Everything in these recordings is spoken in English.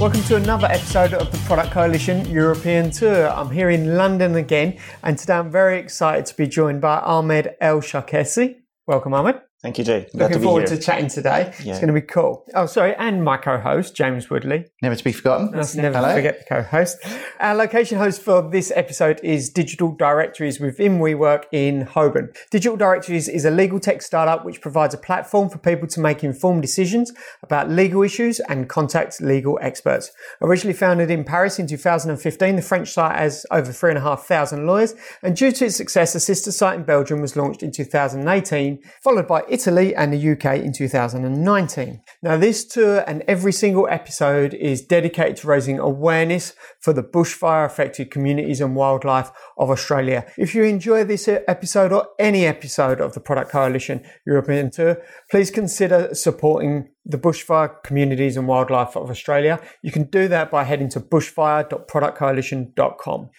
Welcome to another episode of the Product Coalition European Tour. I'm here in London again, and today I'm very excited to be joined by Ahmed El Sharkasy. Welcome, Ahmed. Thank you, Jay. Glad Looking to be forward here. to chatting today. Yeah. It's going to be cool. Oh, sorry, and my co-host James Woodley. Never to be forgotten. Let's never Hello. forget the co-host. Our location host for this episode is Digital Directories within WeWork in Holborn. Digital Directories is a legal tech startup which provides a platform for people to make informed decisions about legal issues and contact legal experts. Originally founded in Paris in 2015, the French site has over 3,500 lawyers, and due to its success, a sister site in Belgium was launched in 2018, followed by Italy and the UK in 2019. Now, this tour and every single episode is dedicated to raising awareness for the bushfire affected communities and wildlife of Australia. If you enjoy this episode or any episode of the Product Coalition European Tour, please consider supporting the bushfire communities and wildlife of Australia. You can do that by heading to bushfire.productcoalition.com.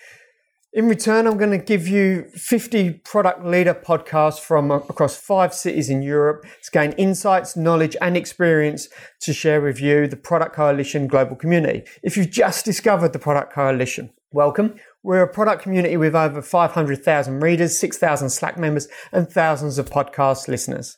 In return, I'm going to give you 50 product leader podcasts from uh, across five cities in Europe to gain insights, knowledge, and experience to share with you, the Product Coalition global community. If you've just discovered the Product Coalition, welcome. We're a product community with over 500,000 readers, 6,000 Slack members, and thousands of podcast listeners.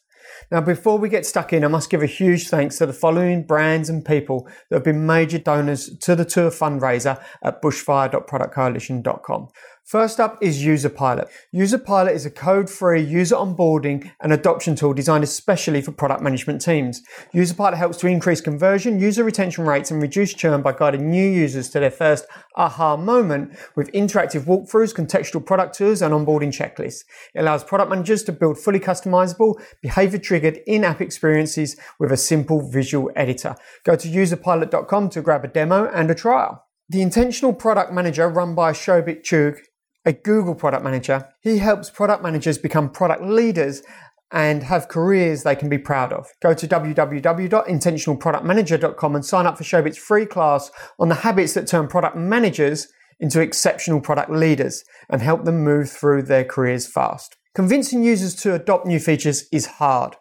Now, before we get stuck in, I must give a huge thanks to the following brands and people that have been major donors to the tour fundraiser at bushfire.productcoalition.com. First up is Userpilot. User Pilot is a code-free user onboarding and adoption tool designed especially for product management teams. Userpilot helps to increase conversion, user retention rates, and reduce churn by guiding new users to their first aha moment with interactive walkthroughs, contextual product tours, and onboarding checklists. It allows product managers to build fully customizable, behavior-triggered in-app experiences with a simple visual editor. Go to userpilot.com to grab a demo and a trial. The intentional product manager run by Shobhit Chugh a Google product manager. He helps product managers become product leaders and have careers they can be proud of. Go to www.intentionalproductmanager.com and sign up for Shobhit's free class on the habits that turn product managers into exceptional product leaders and help them move through their careers fast. Convincing users to adopt new features is hard.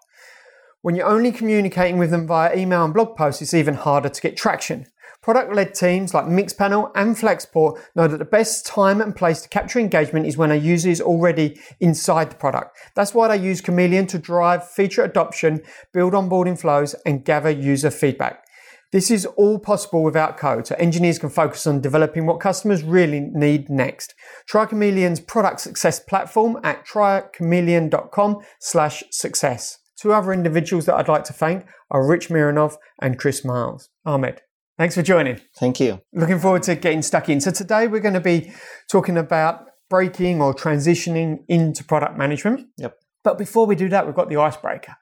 When you're only communicating with them via email and blog posts, it's even harder to get traction. Product led teams like Mixpanel and Flexport know that the best time and place to capture engagement is when a user is already inside the product. That's why they use Chameleon to drive feature adoption, build onboarding flows, and gather user feedback. This is all possible without code, so engineers can focus on developing what customers really need next. Try Chameleon's product success platform at trychameleon.com slash success. Two other individuals that I'd like to thank are Rich Mironov and Chris Miles. Ahmed. Thanks for joining. Thank you. Looking forward to getting stuck in. So, today we're going to be talking about breaking or transitioning into product management. Yep. But before we do that, we've got the icebreaker.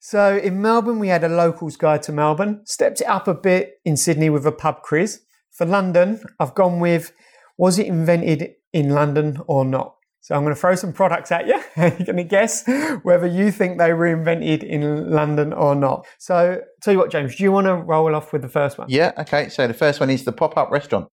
So, in Melbourne, we had a locals guide to Melbourne, stepped it up a bit in Sydney with a pub quiz. For London, I've gone with was it invented in London or not? So I'm going to throw some products at you. You're going to guess whether you think they were invented in London or not. So, tell you what, James, do you want to roll off with the first one? Yeah, okay. So the first one is the pop up restaurant.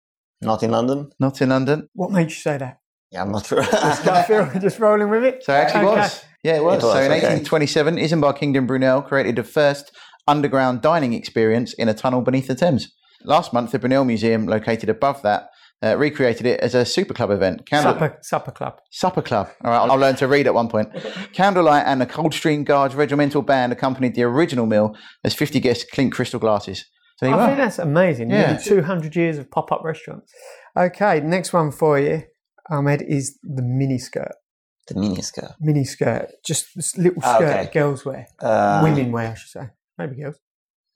Not in London? Not in London. What made you say that? Yeah, I'm not sure. I feel just rolling with it. So it actually Okay. was. Yeah, it was. It was, so in okay. 1827, Isambard Kingdom Brunel created the first underground dining experience in a tunnel beneath the Thames. Last month, the Brunel Museum, located above that, uh, recreated it as a super club event. Candle- Supper, supper club. Supper Club. All right, I'll, I'll learn to read at one point. Candlelight and a Coldstream Guards regimental band accompanied the original meal as 50 guests clink crystal glasses. So I are. think that's amazing. Yeah. Nearly 200 years of pop up restaurants. Okay, next one for you, Ahmed, is the mini skirt. the mini skirt. Mini skirt, just this little Ah, skirt okay. girls wear, Uh, women wear, I should say. Maybe girls.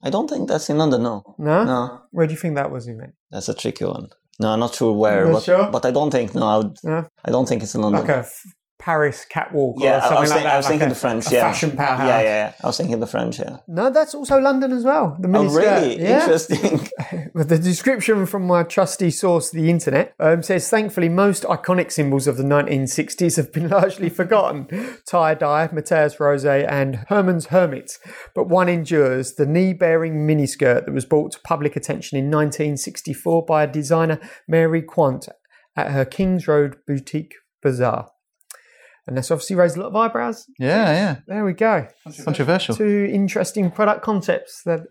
I don't think that's in London, no. No? No, Where do you think that was invented? that's a tricky one. No, I'm not sure where, Not but, sure? but I don't think, no, I, would, No? I don't think it's in London. F- Paris catwalk yeah, or I- something I was, like think- that. I was like thinking a, the French, yeah. fashion powerhouse. Yeah, yeah, yeah. I was thinking the French, yeah. No, that's also London as well. The mini Oh, really? Yeah. Interesting. The description from my trusty source, the internet, um, says thankfully most iconic symbols of the 1960s have been largely forgotten. Tie dye, Mateus Rose, and Herman's Hermits. But one endures the knee bearing miniskirt that was brought to public attention in 1964 by a designer, Mary Quant, at her Kings Road boutique bazaar. And that's obviously raised a lot of eyebrows. Yeah, yeah. There we go. Controversial. Two interesting product concepts that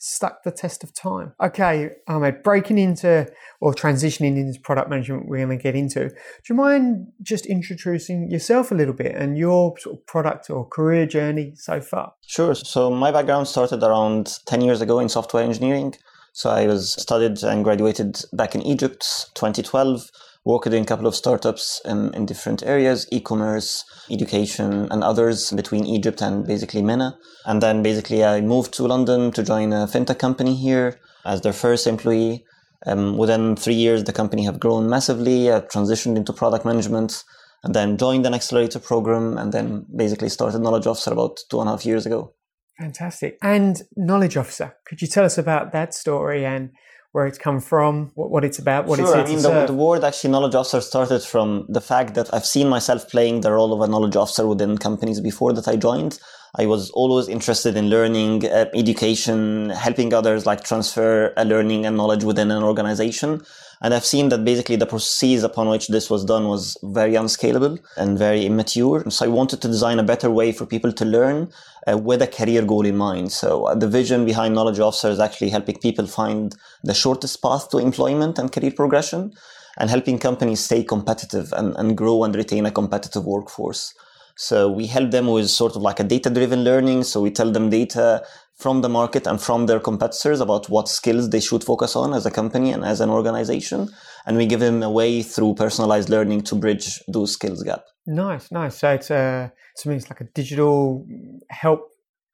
stuck the test of time. Okay, Ahmed, breaking into or transitioning into product management, we're going to get into. Do you mind just introducing yourself a little bit and your sort of product or career journey so far? Sure. So my background started around 10 years ago in software engineering. So I was studied and graduated back in Egypt, 2012 worked in a couple of startups in, in different areas, e-commerce, education, and others between Egypt and basically MENA. And then basically I moved to London to join a fintech company here as their first employee. Um, within three years, the company have grown massively, I transitioned into product management, and then joined an accelerator program, and then basically started Knowledge Officer about two and a half years ago. Fantastic. And Knowledge Officer, could you tell us about that story and where it's come from, what, what it's about, what sure, it's here I mean, the, the word actually knowledge officer started from the fact that I've seen myself playing the role of a knowledge officer within companies before that I joined. I was always interested in learning, uh, education, helping others like transfer a learning and knowledge within an organization. And I've seen that basically the processes upon which this was done was very unscalable and very immature. So I wanted to design a better way for people to learn uh, with a career goal in mind. So uh, the vision behind Knowledge Officer is actually helping people find the shortest path to employment and career progression and helping companies stay competitive and, and grow and retain a competitive workforce. So we help them with sort of like a data driven learning. So we tell them data from the market and from their competitors about what skills they should focus on as a company and as an organization. And we give them a way through personalized learning to bridge those skills gap. Nice, nice. So it's a, so it's like a digital help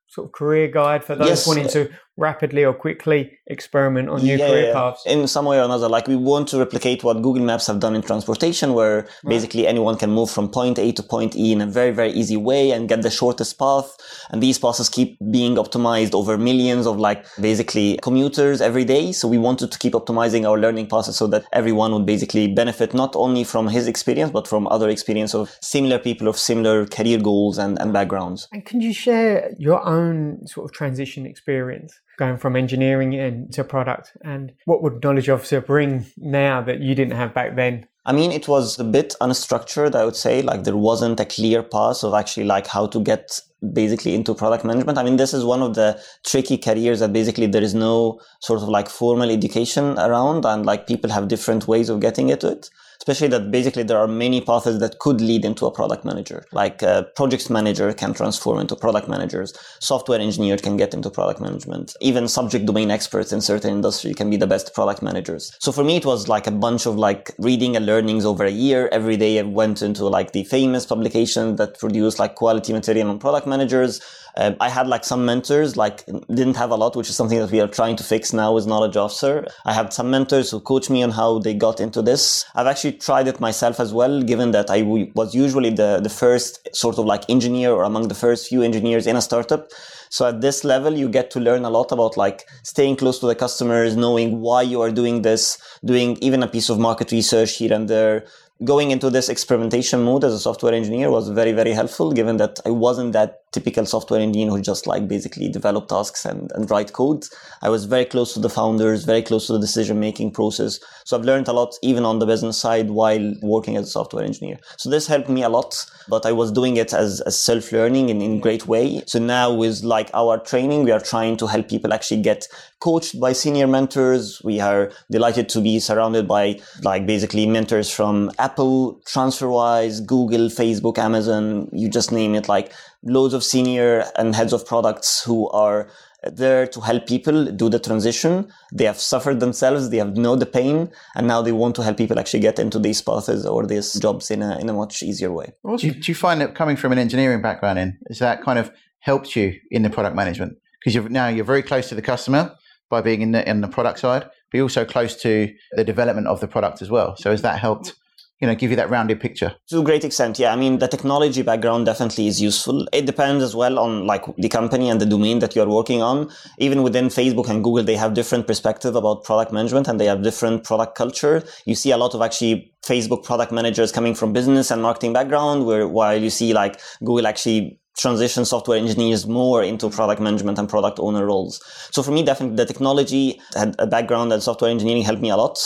sort of career guide for those Yes. wanting to rapidly or quickly experiment on new Yeah, career paths. In some way or another, like we want to replicate what Google Maps have done in transportation, where basically anyone can move from point A to point E in a very, very easy way and get the shortest path. And these passes keep being optimized over millions of like basically commuters every day. So we wanted to keep optimizing our learning passes so that everyone would basically benefit not only from his experience, but from other experience of similar people of similar career goals and, and backgrounds. And can you share your own sort of transition experience going from engineering into product? And what would Knowledge Officer bring now that you didn't have back then? I mean, it was a bit unstructured, I would say. Like there wasn't a clear path of actually like how to get basically into product management. I mean, this is one of the tricky careers that basically there is no sort of like formal education around and like people have different ways of getting into it. Especially that basically there are many paths that could lead into a product manager. Like uh, a project manager can transform into product managers. Software engineer can get into product management. Even subject domain experts in certain industry can be the best product managers. So for me, it was like a bunch of like reading and learnings over a year. Every day I went into like the famous publication that produced like quality material on product managers. Um, I had like some mentors, like didn't have a lot, which is something that we are trying to fix now as knowledge officer. I had some mentors who coach me on how they got into this. I've actually tried it myself as well, given that I w- was usually the, the first sort of like engineer or among the first few engineers in a startup. So at this level, you get to learn a lot about like staying close to the customers, knowing why you are doing this, doing even a piece of market research here and there, going into this experimentation mode as a software engineer was very very helpful given that i wasn't that typical software engineer who just like basically develop tasks and, and write code. I was very close to the founders very close to the decision making process. So i've learned a lot even on the business side while working as a software engineer. So this helped me a lot but i was doing it as, as self-learning in, in great way. So now with like our training we are trying to help people actually get coached by senior mentors. We are delighted to be surrounded by like basically mentors from Apple, TransferWise, Google, Facebook, Amazon, you just name it, like loads of senior and heads of products who are there to help people do the transition. They have suffered themselves, they have know the pain, and now they want to help people actually get into these paths or these jobs in a, in a much easier way. Do you, do you find that coming from an engineering background in, is that kind of helped you in the product management? Because you're, now you're very close to the customer by being in the, in the product side, but also close to the development of the product as well. So has that helped, you know, give you that rounded picture? To a great extent, yeah. I mean, the technology background definitely is useful. It depends as well on like the company and the domain that you're working on. Even within Facebook and Google, they have different perspective about product management and they have different product culture. You see a lot of actually Facebook product managers coming from business and marketing background, where while you see like Google actually transition software engineers more into product management and product owner roles. So for me, definitely the technology had a background and software engineering helped me a lot.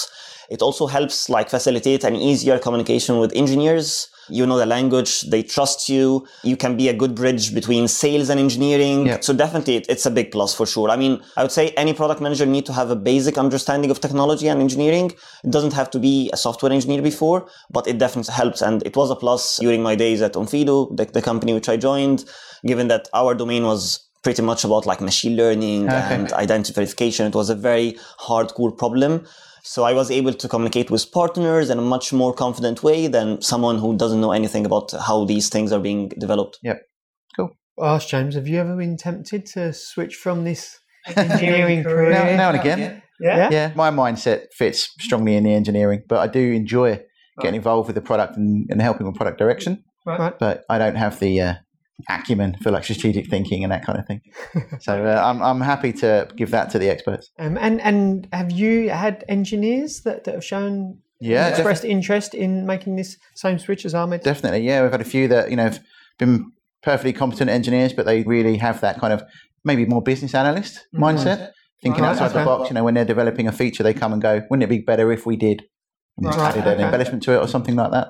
It also helps like facilitate an easier communication with engineers you know the language, they trust you. You can be a good bridge between sales and engineering. Yep. So definitely it, it's a big plus for sure. I mean, I would say any product manager need to have a basic understanding of technology and engineering. It doesn't have to be a software engineer before, but it definitely helps. And it was a plus during my days at Onfido, the, the company which I joined, given that our domain was pretty much about like machine learning Okay. and identity verification. It was a very hardcore problem. So I was able to communicate with partners in a much more confident way than someone who doesn't know anything about how these things are being developed. Yeah, cool. Well, ask James, have you ever been tempted to switch from this engineering career? Now, now and again. Yeah. Yeah, my mindset fits strongly in the engineering, but I do enjoy getting involved with the product and, and helping with product direction. Right. But I don't have the uh, acumen for like strategic thinking and that kind of thing. so uh, I'm, I'm happy to give that to the experts. Um, and and have you had engineers that, that have shown Yeah, expressed interest in making this same switch as Ahmed? Definitely, yeah. We've had a few that you know have been perfectly competent engineers, but they really have that kind of maybe more business analyst mindset, thinking Right, outside the box. You know, when they're developing a feature, they come and go, "Wouldn't it be better if we did?" Right, added an embellishment to it or something like that.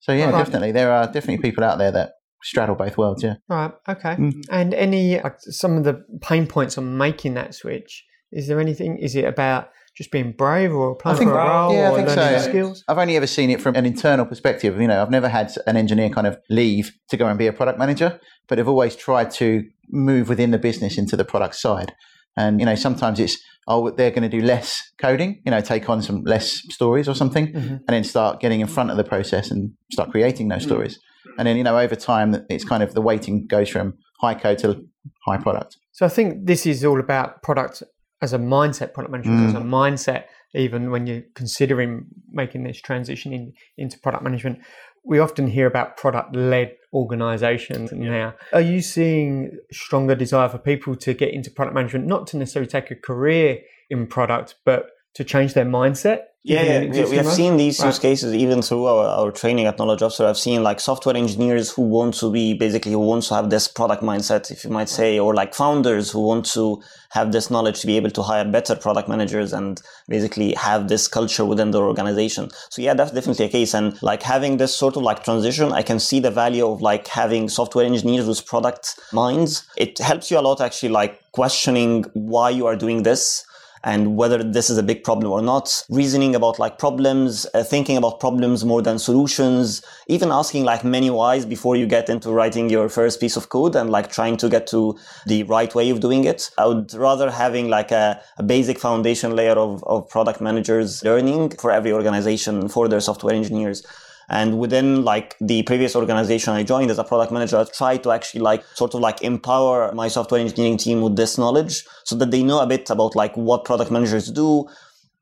So yeah, Right. definitely, there are definitely people out there that straddle both worlds. Yeah. Right. Okay. Mm. And any like, some of the pain points on making that switch? Is there anything? Is it about just being brave or i think- for a role yeah, I think learning so. skills? I've only ever seen it from an internal perspective. You know, I've never had an engineer kind of leave to go and be a product manager, but I've always tried to move within the business into the product side. And, you know, sometimes it's, oh, they're going to do less coding, you know, take on some less stories or something, Mhm. and then start getting in front of the process and start creating those stories. And then, you know, over time, it's kind of the weighting goes from high code to high product. So I think this is all about product as a mindset, product management as a Mm. mindset. Even when you're considering making this transition in, into product management, we often hear about product-led organizations now. Are you seeing stronger desire for people to get into product management, not to necessarily take a career in product, but to change their mindset? Yeah, yeah. We, we have seen these use cases even through our, our training at Knowledge Officer. I've seen like software engineers who want to be basically who wants to have this product mindset, if you might say, or like founders who want to have this knowledge to be able to hire better product managers and basically have this culture within their organization. So yeah, that's definitely a case. And like having this sort of like transition, I can see the value of like having software engineers with product minds. It helps you a lot actually like questioning why you are doing this and whether this is a big problem or not reasoning about like problems uh, thinking about problems more than solutions even asking like many whys before you get into writing your first piece of code and like trying to get to the right way of doing it. I would rather having like a, a basic foundation layer of, of product managers learning for every organization for their software engineers and within like the previous organization I joined as a product manager, I tried to actually like sort of like empower my software engineering team with this knowledge so that they know a bit about like what product managers do,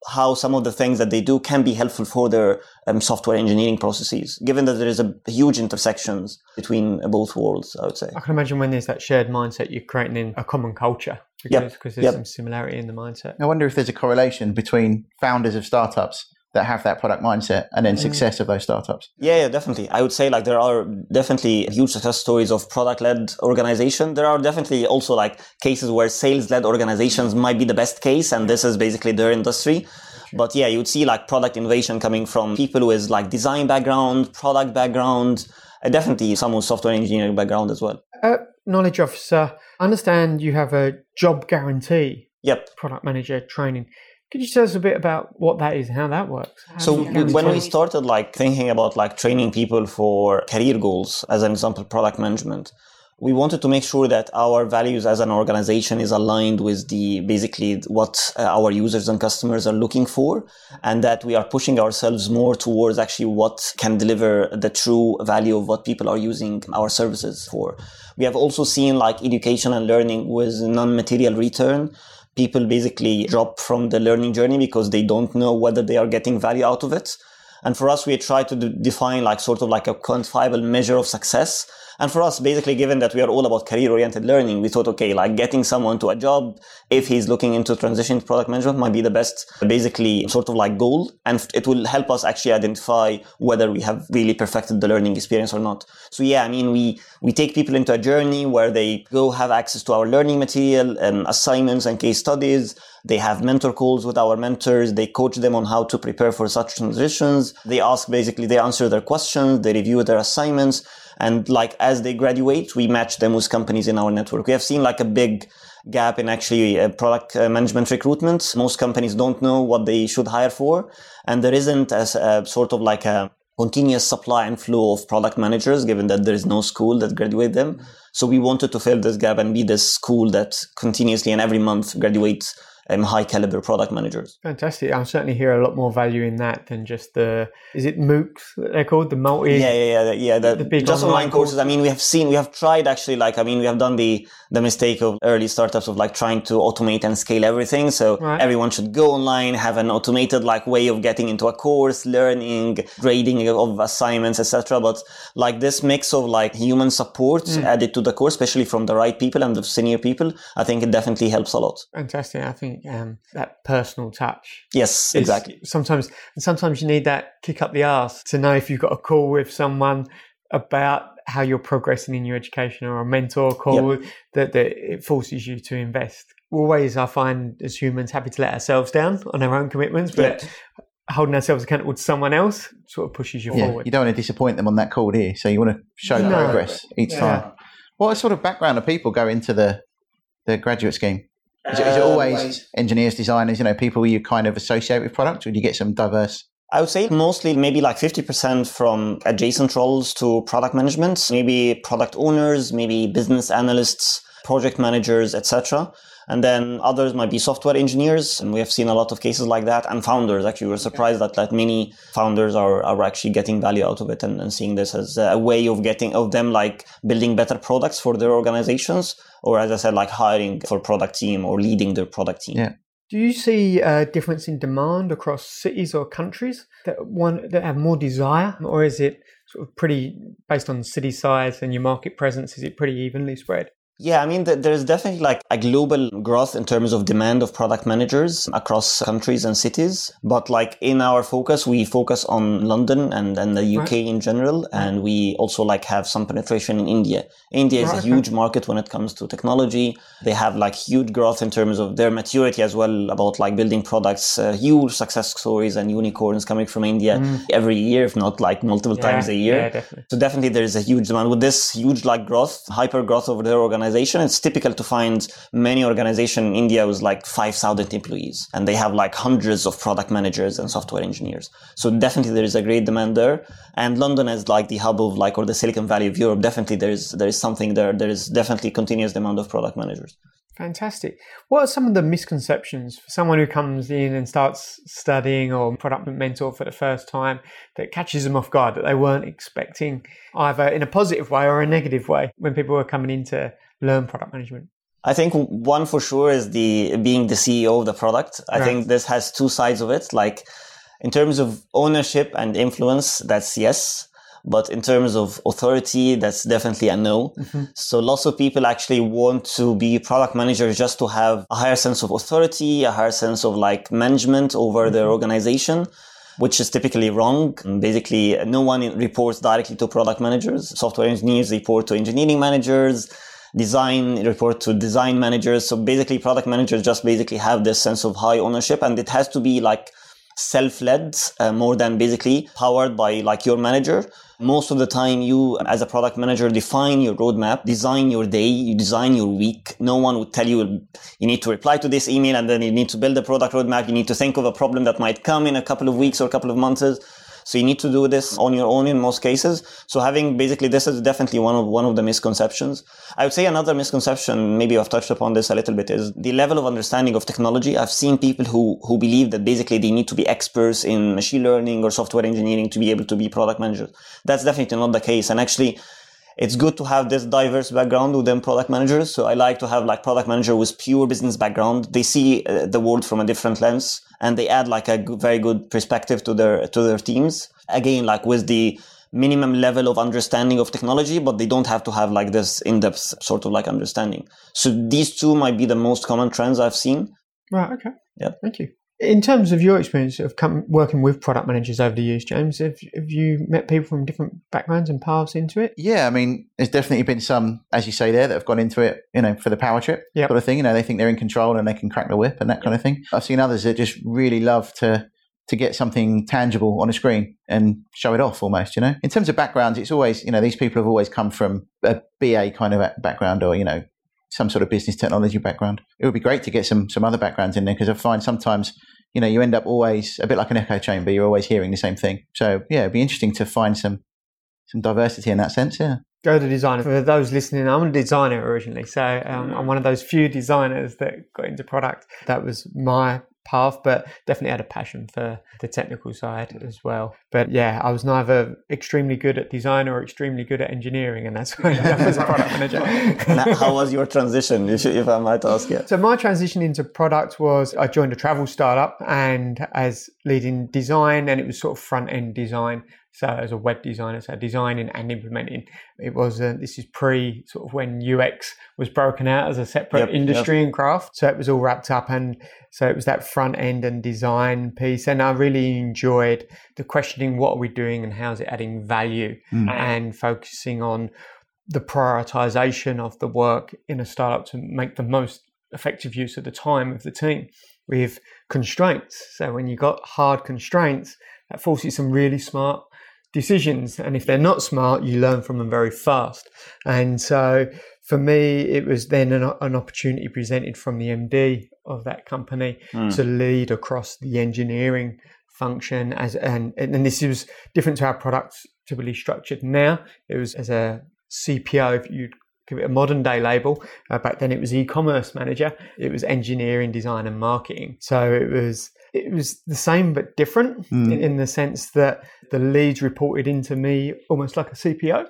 how some of the things that they do can be helpful for their um, software engineering processes, given that there is a huge intersections between both worlds, I would say. I can imagine when there's that shared mindset, you're creating in a common culture because, Yep. because there's Yep. some similarity in the mindset. I wonder if there's a correlation between founders of startups that have that product mindset and then success of those startups. Yeah, yeah, definitely. I would say like there are definitely huge success stories of product-led organization. There are definitely also like cases where sales-led organizations might be the best case, and this is basically their industry. But yeah, you would see like product innovation coming from people with like design background, product background, and definitely some with software engineering background as well. Uh, knowledge officer, I understand you have a job guarantee Yep. product manager training. Could you tell us a bit about what that is and how that works? How So when we started like thinking about like training people for career goals, as an example, product management, we wanted to make sure that our values as an organization is aligned with the basically what uh, our users and customers are looking for, and that we are pushing ourselves more towards actually what can deliver the true value of what people are using our services for. We have also seen like education and learning with non-material return people basically drop from the learning journey because they don't know whether they are getting value out of it. And for us, we try to define like sort of like a quantifiable measure of success. And for us, basically, given that we are all about career oriented learning, we thought, okay, like getting someone to a job, if he's looking into transition to product management might be the best, basically sort of like goal. And it will help us actually identify whether we have really perfected the learning experience or not. So yeah, I mean, we, we take people into a journey where they go have access to our learning material and assignments and case studies. They have mentor calls with our mentors. They coach them on how to prepare for such transitions. They ask basically, they answer their questions. They review their assignments. And like as they graduate, we match them with companies in our network. We have seen like a big gap in actually uh, product uh, management recruitment. Most companies don't know what they should hire for. And there isn't as a sort of like a continuous supply and flow of product managers, given that there is no school that graduate them. So we wanted to fill this gap and be this school that continuously and every month graduates um, high caliber product managers. Fantastic. I certainly hear a lot more value in that than just the, is it MOOCs that they're called? The multi? Yeah, yeah, yeah. yeah the, the big just online, online courses. courses. I mean, we have seen, we have tried actually, like, I mean, we have done the, the mistake of early startups of like trying to automate and scale everything. So right. everyone should go online, have an automated like way of getting into a course, learning, grading of assignments, etc. But like this mix of like human support mm. added to the course, especially from the right people and the senior people, I think it definitely helps a lot. Fantastic. I think um, that personal touch. Yes, exactly. Sometimes, and sometimes you need that kick up the ass to know if you've got a call with someone about how you're progressing in your education or a mentor call yep. that, that it forces you to invest. Always, I find as humans happy to let ourselves down on our own commitments, but yep. holding ourselves accountable to someone else sort of pushes you yeah, forward. You don't want to disappoint them on that call, here. So you want to show no. progress each yeah. time. What sort of background of people go into the the graduate scheme? Is it, is it um, always engineers, designers, you know, people you kind of associate with products, or do you get some diverse? I would say mostly maybe like 50% from adjacent roles to product management, maybe product owners, maybe business analysts, project managers, etc. And then others might be software engineers. And we have seen a lot of cases like that and founders. Actually, we are surprised that, that many founders are, are actually getting value out of it and, and seeing this as a way of getting, of them like building better products for their organizations. Or as I said, like hiring for product team or leading their product team. Yeah. Do you see a difference in demand across cities or countries that one that have more desire, or is it sort of pretty based on city size and your market presence? Is it pretty evenly spread? Yeah, I mean, there's definitely like a global growth in terms of demand of product managers across countries and cities. But like in our focus, we focus on London and, and the UK right. in general. And we also like have some penetration in India. India is right. a huge market when it comes to technology. They have like huge growth in terms of their maturity as well about like building products, uh, huge success stories and unicorns coming from India mm. every year, if not like multiple yeah, times a year. Yeah, definitely. So definitely there is a huge demand with this huge like growth, hyper growth over their organization organization. It's typical to find many organization in India with like 5,000 employees and they have like hundreds of product managers and software engineers. So definitely there is a great demand there. And London is like the hub of like, or the Silicon Valley of Europe. Definitely there is, there is something there. There is definitely continuous demand of product managers. Fantastic. What are some of the misconceptions for someone who comes in and starts studying or product mentor for the first time that catches them off guard that they weren't expecting either in a positive way or a negative way when people are coming in to learn product management? I think one for sure is the being the CEO of the product. I right. think this has two sides of it. Like in terms of ownership and influence, that's yes. But in terms of authority, that's definitely a no. Mm-hmm. So lots of people actually want to be product managers just to have a higher sense of authority, a higher sense of like management over mm-hmm. their organization which is typically wrong. Basically, no one reports directly to product managers. Software engineers report to engineering managers design report to design managers. So basically product managers just basically have this sense of high ownership and it has to be like self-led uh, more than basically powered by like your manager. Most of the time you as a product manager define your roadmap, design your day, you design your week. No one would tell you you need to reply to this email and then you need to build a product roadmap. You need to think of a problem that might come in a couple of weeks or a couple of months so you need to do this on your own in most cases. So having basically this is definitely one of one of the misconceptions. I would say another misconception, maybe I've touched upon this a little bit, is the level of understanding of technology. I've seen people who who believe that basically they need to be experts in machine learning or software engineering to be able to be product managers. That's definitely not the case. And actually it's good to have this diverse background within product managers. So I like to have like product manager with pure business background. They see uh, the world from a different lens and they add like a very good perspective to their to their teams. Again, like with the minimum level of understanding of technology, but they don't have to have like this in-depth sort of like understanding. So these two might be the most common trends I've seen. Right. Okay. Yeah. Thank you. In terms of your experience of come, working with product managers over the years, James, have, have you met people from different backgrounds and paths into it? Yeah, I mean, there's definitely been some, as you say there, that have gone into it, you know, for the power trip Yep. sort of thing. You know, they think they're in control and they can crack the whip and that kind of thing. I've seen others that just really love to to get something tangible on a screen and show it off almost, you know. In terms of backgrounds, it's always, you know, these people have always come from a BA kind of background or, you know, some sort of business technology background. It would be great to get some some other backgrounds in there because I find sometimes you know you end up always a bit like an echo chamber. You're always hearing the same thing. So yeah, it'd be interesting to find some some diversity in that sense. Yeah. Go to designer. For those listening, I'm a designer originally, so um, I'm one of those few designers that got into product. That was my path, but definitely had a passion for the technical side mm. as well. But yeah, I was neither extremely good at design or extremely good at engineering, and that's why I ended up as a product manager. How was your transition, if, if I might ask? you? So my transition into product was I joined a travel startup and as leading design, and it was sort of front end design. So as a web designer, so designing and implementing. It was uh, this is pre sort of when UX was broken out as a separate Yep, yep. industry and craft. So it was all wrapped up, and so it was that front end and design piece. And I really enjoyed the questioning: what are we doing, and how's it adding value, and focusing on the prioritization of the work in a startup to make the most effective use of the time of the team with constraints. So when you've got hard constraints, that forces some really smart decisions. And if they're not smart, you learn from them very fast. And so for me, it was then an, an opportunity presented from the MD of that company Mm. to lead across the engineering function as and and this was different to our products typically structured now. It was as a CPO, if you'd give it a modern day label. Uh, back then, it was e-commerce manager. It was engineering, design, and marketing. So it was it was the same but different Mm. in, in the sense that the leads reported into me almost like a CPO,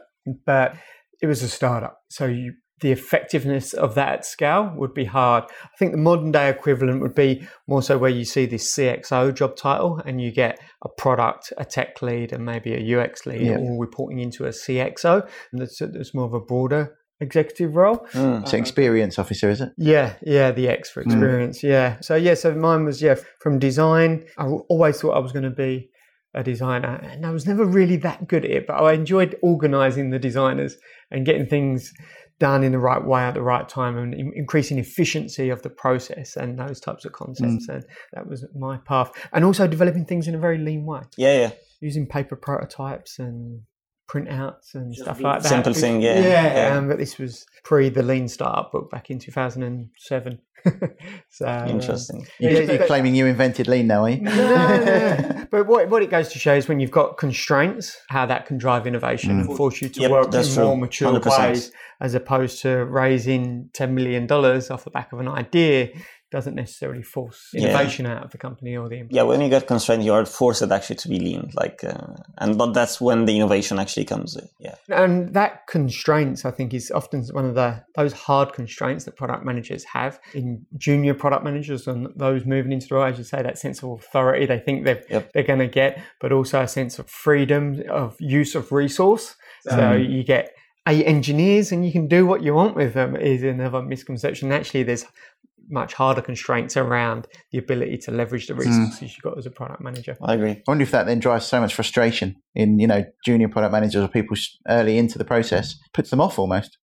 but it was a startup. So you, the effectiveness of that at scale would be hard. I think the modern day equivalent would be more so where you see this CXO job title and you get a product, a tech lead, and maybe a UX lead Yeah. all reporting into a CXO. And that's, that's more of a broader executive role. Mm. So um, experience officer, is it? Yeah, yeah, the X for hmm. experience. Yeah. So yeah, so mine was yeah from design. I always thought I was going to be a designer, and I was never really that good at it. But I enjoyed organising the designers and getting things done in the right way at the right time, and increasing efficiency of the process and those types of concepts. Hmm. And that was my path, and also developing things in a very lean way, Yeah, yeah. using paper prototypes and printouts and stuff like that. simple thing, yeah, Yeah, yeah. Um, but this was pre the Lean Startup book back in 2007. so uh, Interesting. You, Yeah, you're but- claiming you invented lean now, are you? no, no. But what, what it goes to show is when you've got constraints, how that can drive innovation and force you to Yep, work in that's more mature 100%. ways, as opposed to raising $10 million off the back of an idea doesn't necessarily force Yeah. innovation out of the company or the employee. Yeah, when you get constrained, you are forced actually to be lean. Like, uh, and but that's when the innovation actually comes. in. Yeah, And that constraints, I think, is often one of the those hard constraints that product managers have in junior product managers and those moving into the role. As you say, that sense of authority they think they've, Yep. they're going to get, but also a sense of freedom of use of resource. So you get eight engineers and you can do what you want with them is another misconception. Actually, there's much harder constraints around the ability to leverage the hmm. resources you've got as a product manager. I agree. I wonder if that then drives so much frustration in you know junior product managers or people early into the process, puts them off almost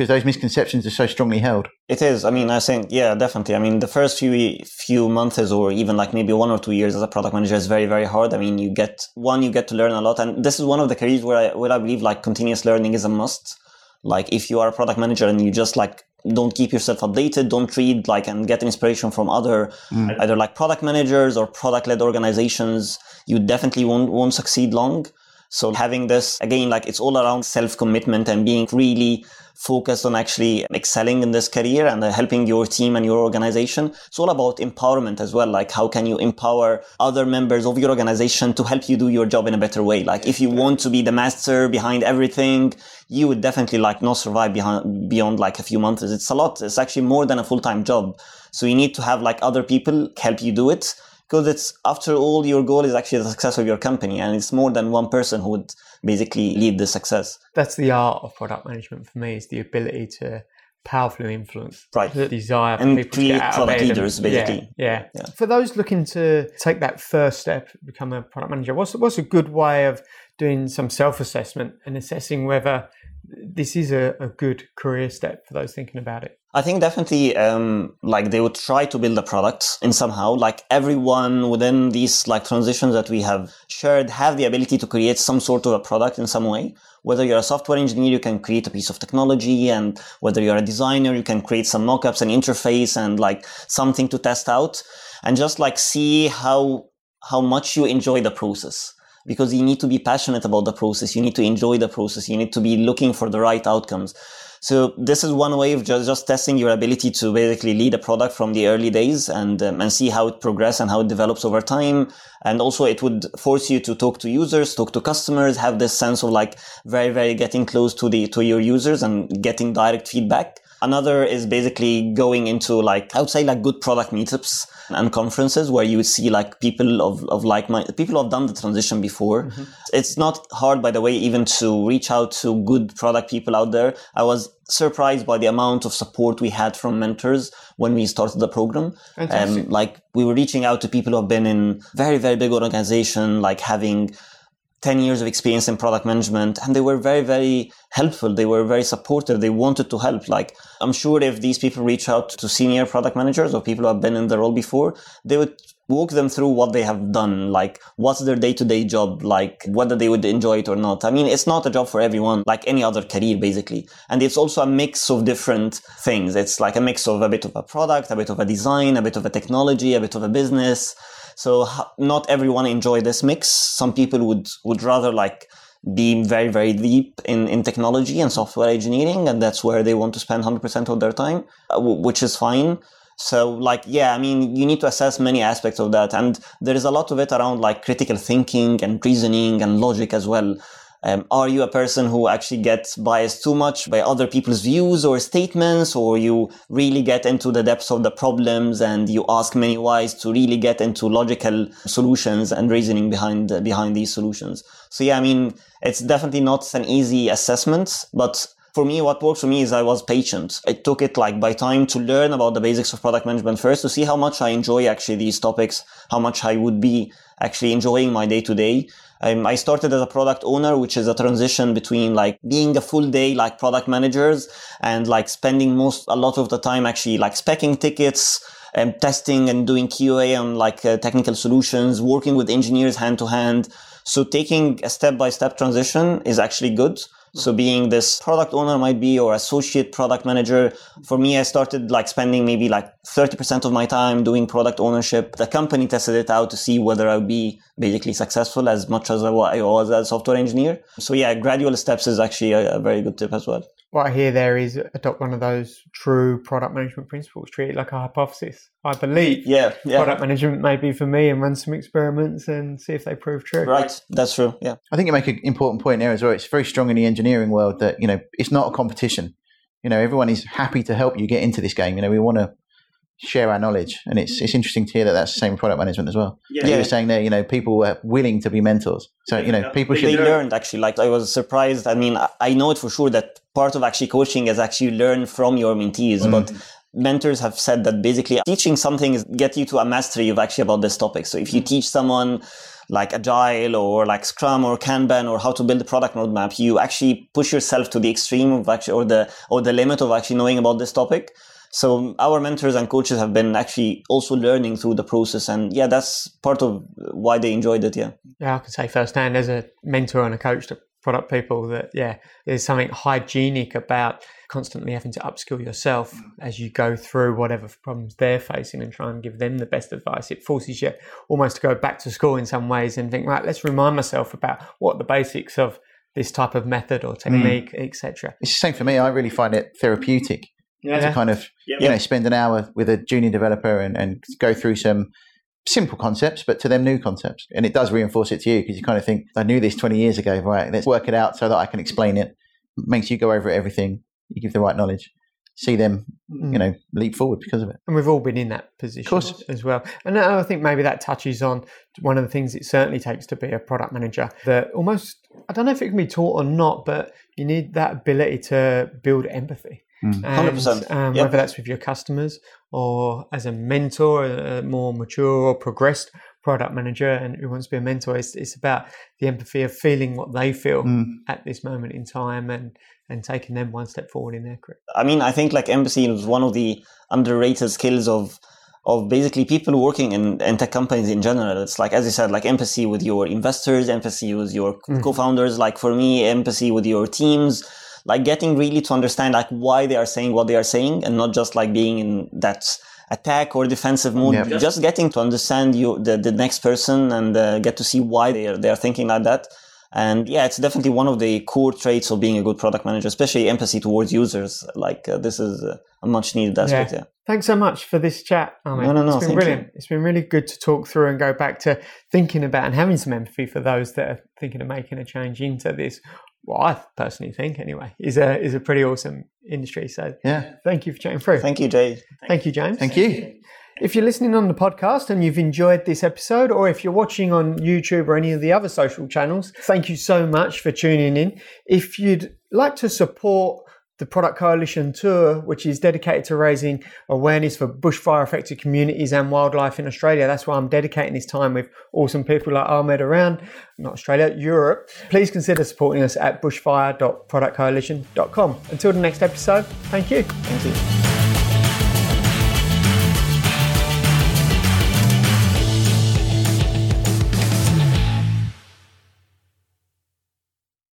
because those misconceptions are so strongly held. It is. I mean, I think, yeah, definitely. I mean, the first few few months or even like maybe one or two years as a product manager is very, very hard. I mean, you get one, you get to learn a lot, and this is one of the careers where I where I believe like continuous learning is a must. Like, if you are a product manager and you just like don't keep yourself updated, don't read like and get inspiration from other mm. either like product managers or product led organizations, you definitely won't won't succeed long. So having this again, like it's all around self commitment and being really focused on actually excelling in this career and uh, helping your team and your organization. It's all about empowerment as well. Like how can you empower other members of your organization to help you do your job in a better way? Like if you want to be the master behind everything, you would definitely like not survive behind, beyond like a few months. It's a lot. It's actually more than a full-time job. So you need to have like other people help you do it because it's after all your goal is actually the success of your company and it's more than one person who would basically lead the success That's the art of product management for me is the ability to powerfully influence Right. the desire for And people to create get out of product and- leaders, basically. Yeah, yeah. Yeah. For those looking to take that first step, become a product manager, what's what's a good way of doing some self assessment and assessing whether this is a, a good career step for those thinking about it? I think definitely, um, like they would try to build a product in somehow. Like everyone within these like transitions that we have shared have the ability to create some sort of a product in some way. Whether you're a software engineer, you can create a piece of technology, and whether you're a designer, you can create some mockups, and interface, and like something to test out, and just like see how how much you enjoy the process because you need to be passionate about the process. You need to enjoy the process. You need to be looking for the right outcomes. So this is one way of just, just testing your ability to basically lead a product from the early days and um, and see how it progresses and how it develops over time. And also it would force you to talk to users, talk to customers, have this sense of like very, very getting close to the to your users and getting direct feedback. Another is basically going into like I would say like good product meetups and conferences where you would see like people of, of like mind people who have done the transition before. Mm-hmm. It's not hard by the way even to reach out to good product people out there. I was surprised by the amount of support we had from mentors when we started the program. Um, like we were reaching out to people who have been in very, very big organization, like having 10 years of experience in product management and they were very very helpful. They were very supportive. They wanted to help. Like i'm sure if these people reach out to senior product managers or people who have been in the role before they would walk them through what they have done like what's their day-to-day job like whether they would enjoy it or not. I mean it's not a job for everyone like any other career basically. And it's also a mix of different things. It's like a mix of a bit of a product a bit of a design a bit of a technology a bit of a business so not everyone enjoy this mix. Some people would would rather like be very very deep in in technology and software engineering, and that's where they want to spend hundred percent of their time, uh, which is fine. So like yeah, I mean you need to assess many aspects of that, and there is a lot of it around like critical thinking and reasoning and logic as well. Um, are you a person who actually gets biased too much by other people's views or statements, or you really get into the depths of the problems and you ask many whys to really get into logical solutions and reasoning behind behind these solutions? So yeah, I mean, it's definitely not an easy assessment, but for me, what worked for me is I was patient. I took it like by time to learn about the basics of product management first to see how much I enjoy actually these topics, how much I would be actually enjoying my day to day. Um, I started as a product owner, which is a transition between like being a full day like product managers and like spending most a lot of the time actually like specking tickets and testing and doing QA on like uh, technical solutions, working with engineers hand to hand. So taking a step by step transition is actually good. So being this product owner might be or associate product manager. For me, I started like spending maybe like 30% of my time doing product ownership. The company tested it out to see whether I would be basically successful as much as I was as a software engineer. So yeah, gradual steps is actually a, a very good tip as well. What I hear there is adopt one of those true product management principles, treat it like a hypothesis. I believe Yeah, yeah. product management may be for me and run some experiments and see if they prove true. Right, that's true. Yeah. I think you make an important point there as well. It's very strong in the engineering world that you know it's not a competition. You know, everyone is happy to help you get into this game. You know, we want to share our knowledge, and it's it's interesting to hear that that's the same product management as well. Yeah. Like you Yeah. were saying there, you know, people were willing to be mentors. So you know, people should. they should learned actually like i was surprised i mean I- i know it for sure that part of actually coaching is actually learn from your mentees. Mm. but mentors have said that basically teaching something is get you to a mastery of actually about this topic. So if you teach someone like agile or like scrum or kanban or how to build a product roadmap you actually push yourself to the extreme of actually or the or the limit of actually knowing about this topic. So our mentors and coaches have been actually also learning through the process. And yeah that's part of why they enjoyed it yeah. Yeah, I can say firsthand as a mentor and a coach to product people that yeah, there's something hygienic about constantly having to upskill yourself mm. as you go through whatever problems they're facing and try and give them the best advice. It forces you almost to go back to school in some ways and think, right, let's remind myself about what the basics of this type of method or mm. technique, etc. It's the same for me. I really find it therapeutic yeah. to kind of you know spend an hour with a junior developer and, and go through some simple concepts, but to them new concepts. And it does reinforce it to you because you kind of think, I knew this 20 years ago, right? Let's work it out so that I can explain it. Makes you go over everything. You give the right knowledge. see them, you mm. know, leap forward because of it. And we've all been in that position as well. And I think maybe that touches on one of the things it certainly takes to be a product manager that almost, I don't know if it can be taught or not, but you need that ability to build empathy. Mm. And, 100%. Um, Yep. Whether that's with your customers or as a mentor, a more mature or progressed product manager and who wants to be a mentor, it's, it's about the empathy of feeling what they feel Mm. at this moment in time and, and taking them one step forward in their career. I mean, I think like empathy is one of the underrated skills of of basically people working in, in tech companies in general. It's like, as you said, like empathy with your investors, empathy with your Mm. co-founders. Like for me, empathy with your teams. Like getting really to understand like why they are saying what they are saying, and not just like being in that attack or defensive mood. Yep. Just getting to understand you the, the next person and uh, get to see why they are they are thinking like that. And yeah, it's definitely one of the core traits of being a good product manager, especially empathy towards users. Like uh, this is uh, a much needed aspect. Yeah. Thanks so much for this chat. Ahmed. No, no, no, It's been brilliant. you. It's been really good to talk through and go back to thinking about and having some empathy for those that are thinking of making a change into this. What I personally think, anyway, is a is a pretty awesome industry. So Yeah. thank you for chatting through. Thank you, Jay. Thank you, James. Thank you. If you're listening on the podcast and you've enjoyed this episode, or if you're watching on YouTube or any of the other social channels, thank you so much for tuning in. If you'd like to support the Product Coalition Tour, which is dedicated to raising awareness for bushfire affected communities and wildlife in Australia, that's why I'm dedicating this time with awesome people like Ahmed around, not Australia, Europe. Please consider supporting us at bushfire.productcoalition.com. Until the next episode, thank you. Thank you.